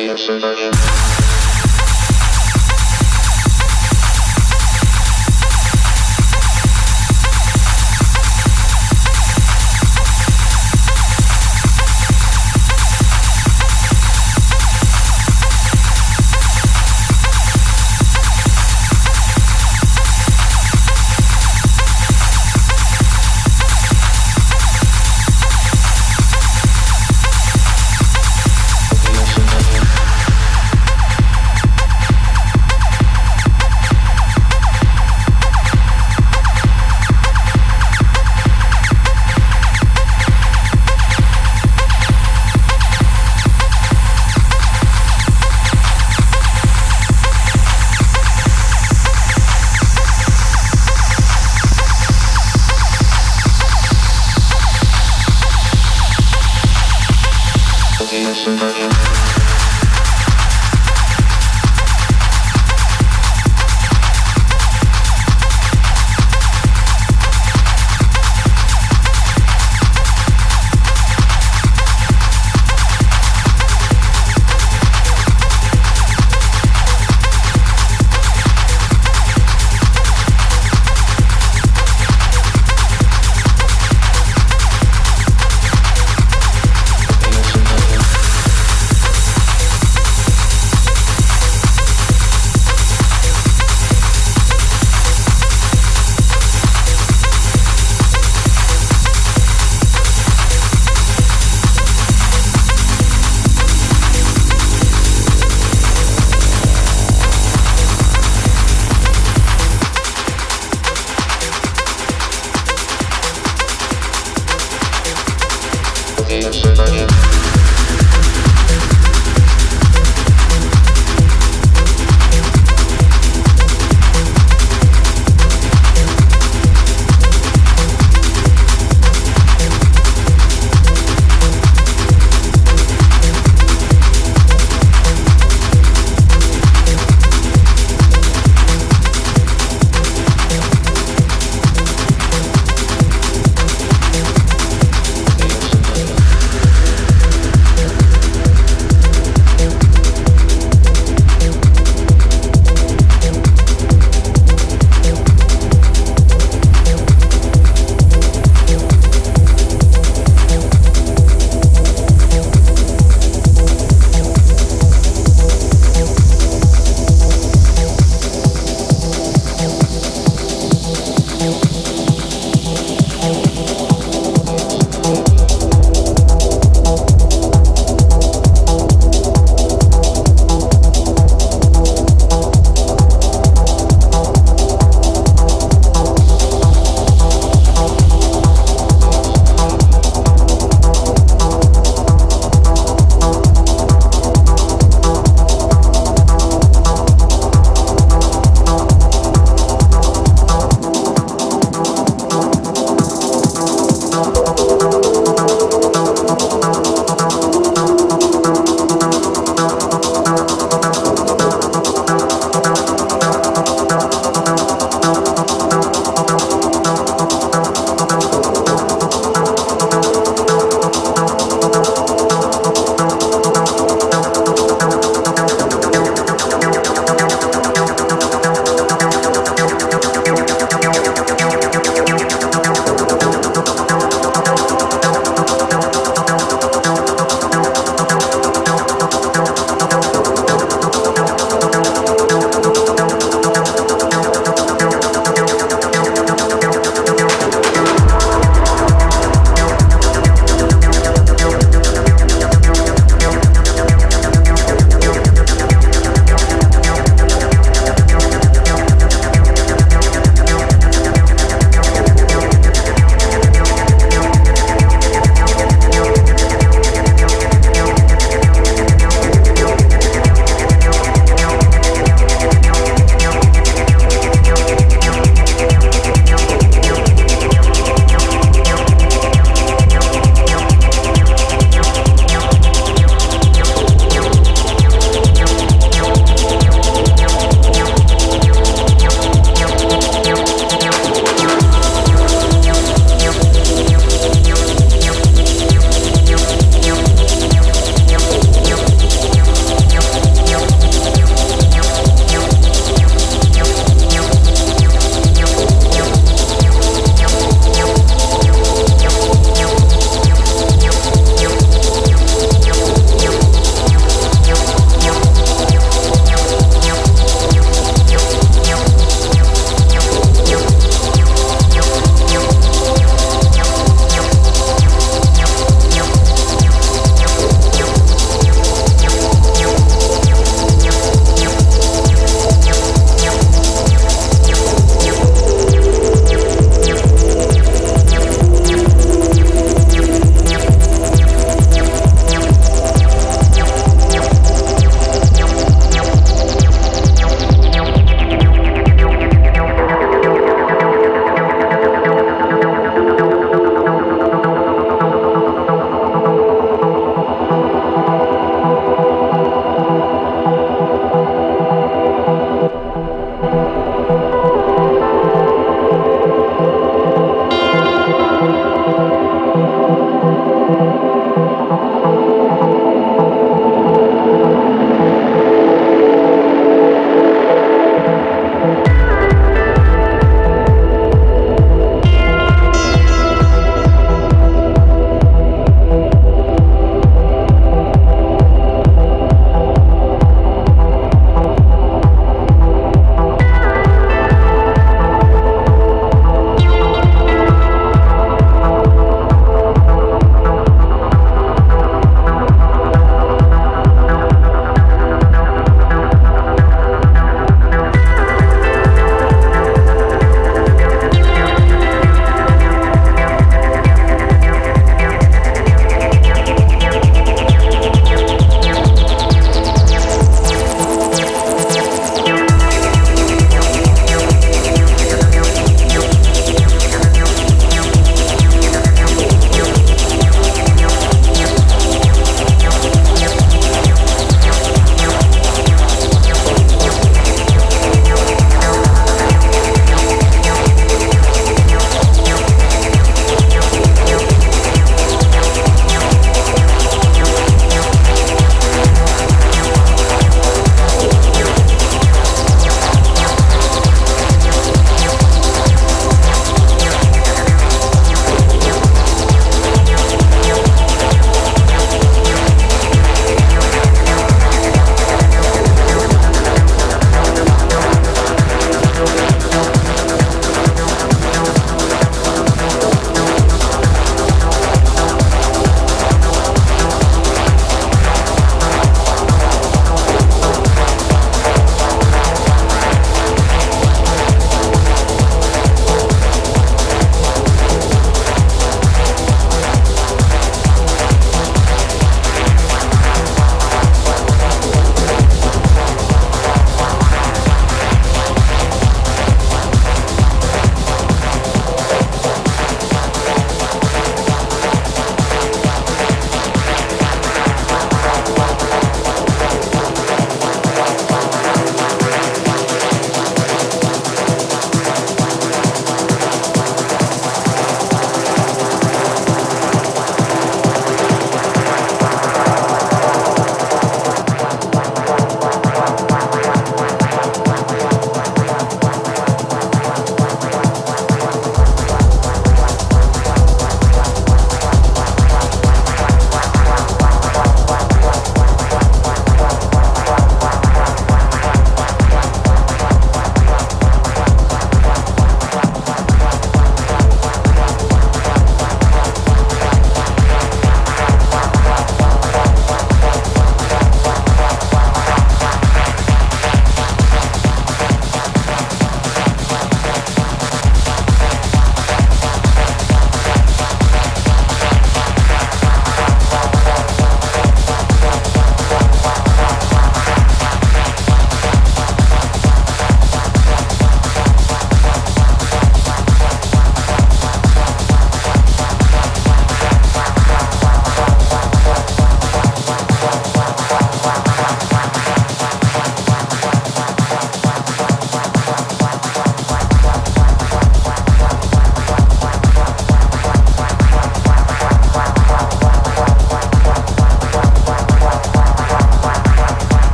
Chaos in the Thank you.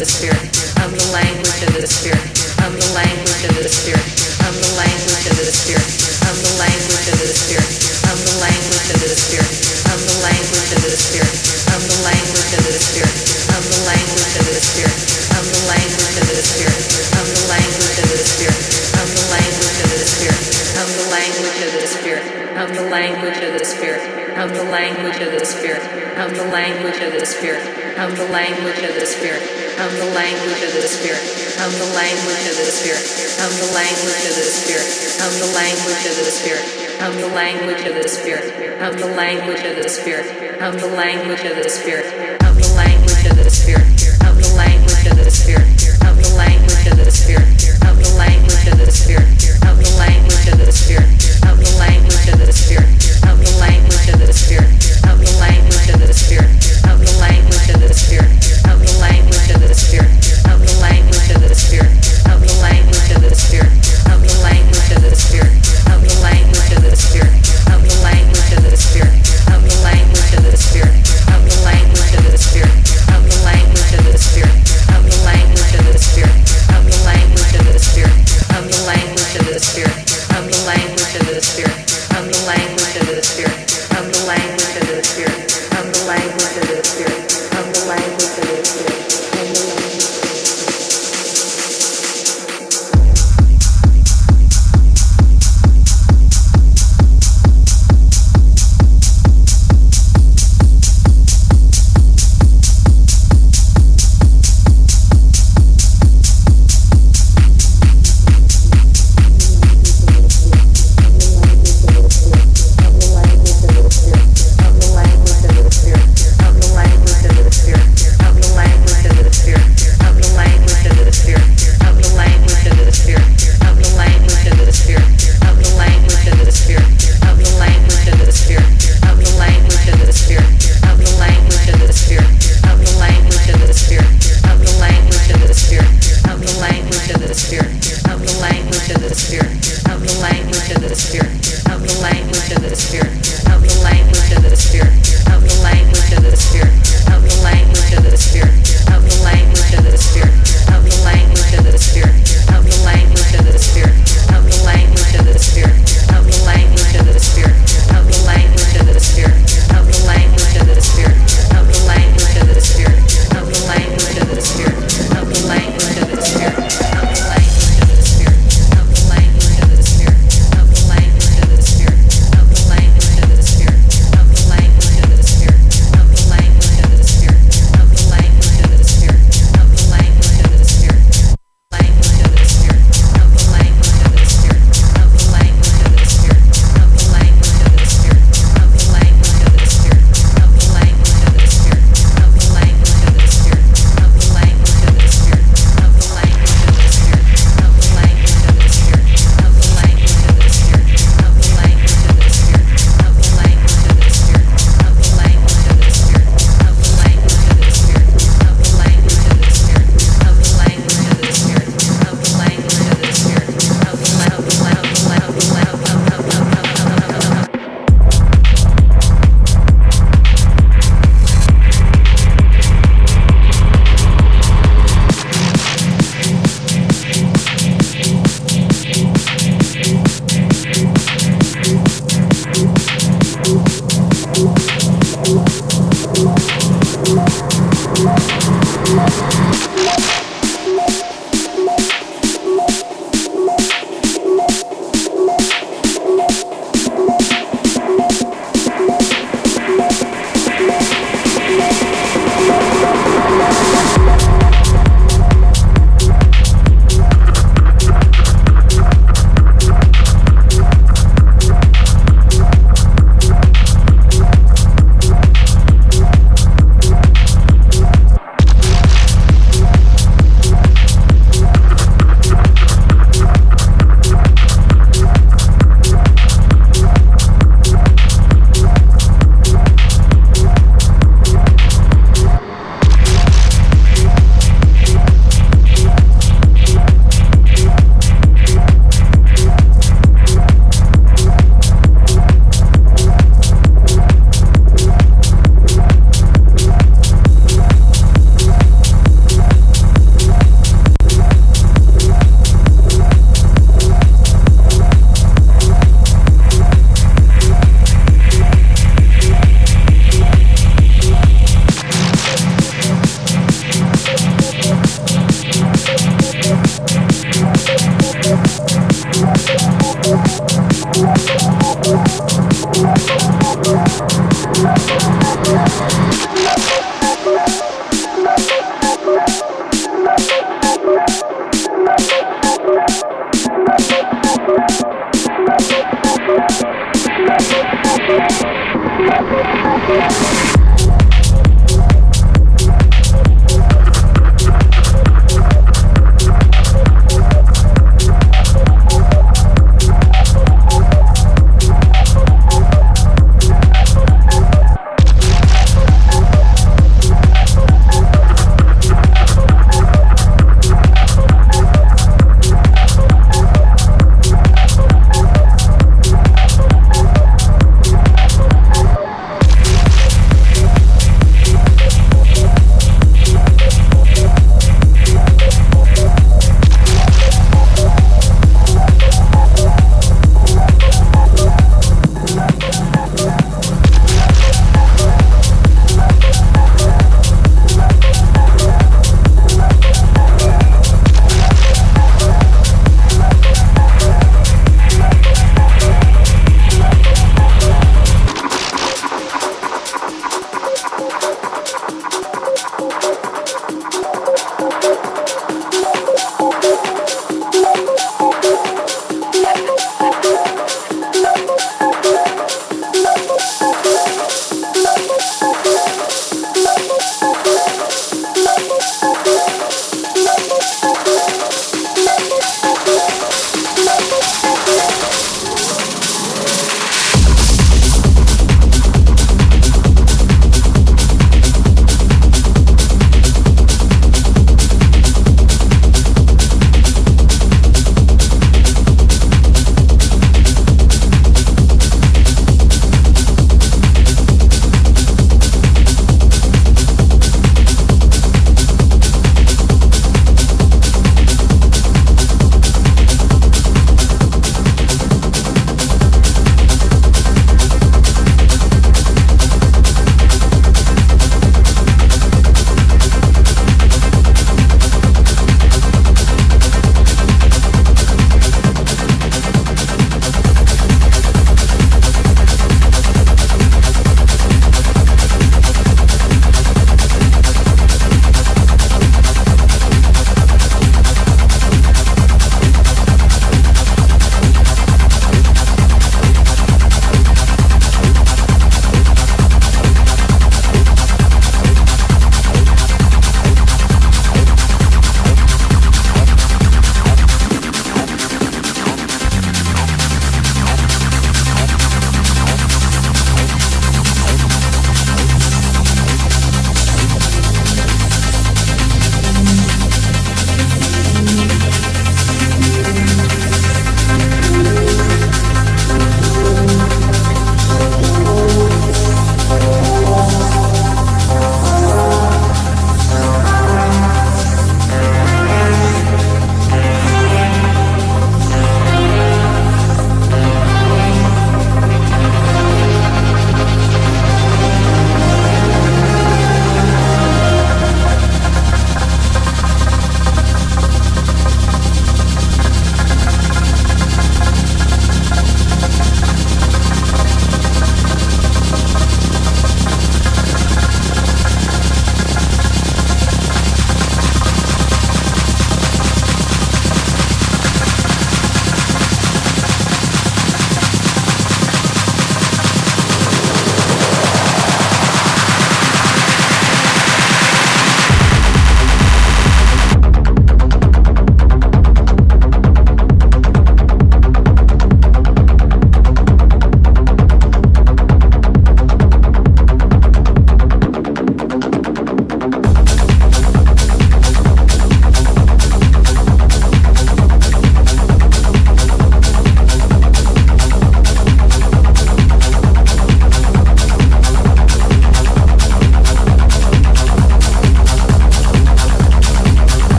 the spirit. I'm the language of the spirit. I'm the language of the spirit. I'm the language of the spirit. I'm the language of the spirit. I'm the language of the spirit. I'm the language of the spirit. I'm the language of the spirit. I'm the language of the spirit. I'm the language of the spirit. I'm the language of the spirit. I'm the language of the spirit. I'm the language of the spirit. I'm the language of the spirit. I'm the language of the spirit. I'm the language of the spirit. I'm the language of the spirit. I'm the language of the spirit, I'm the language of the spirit, I'm the language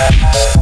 Thank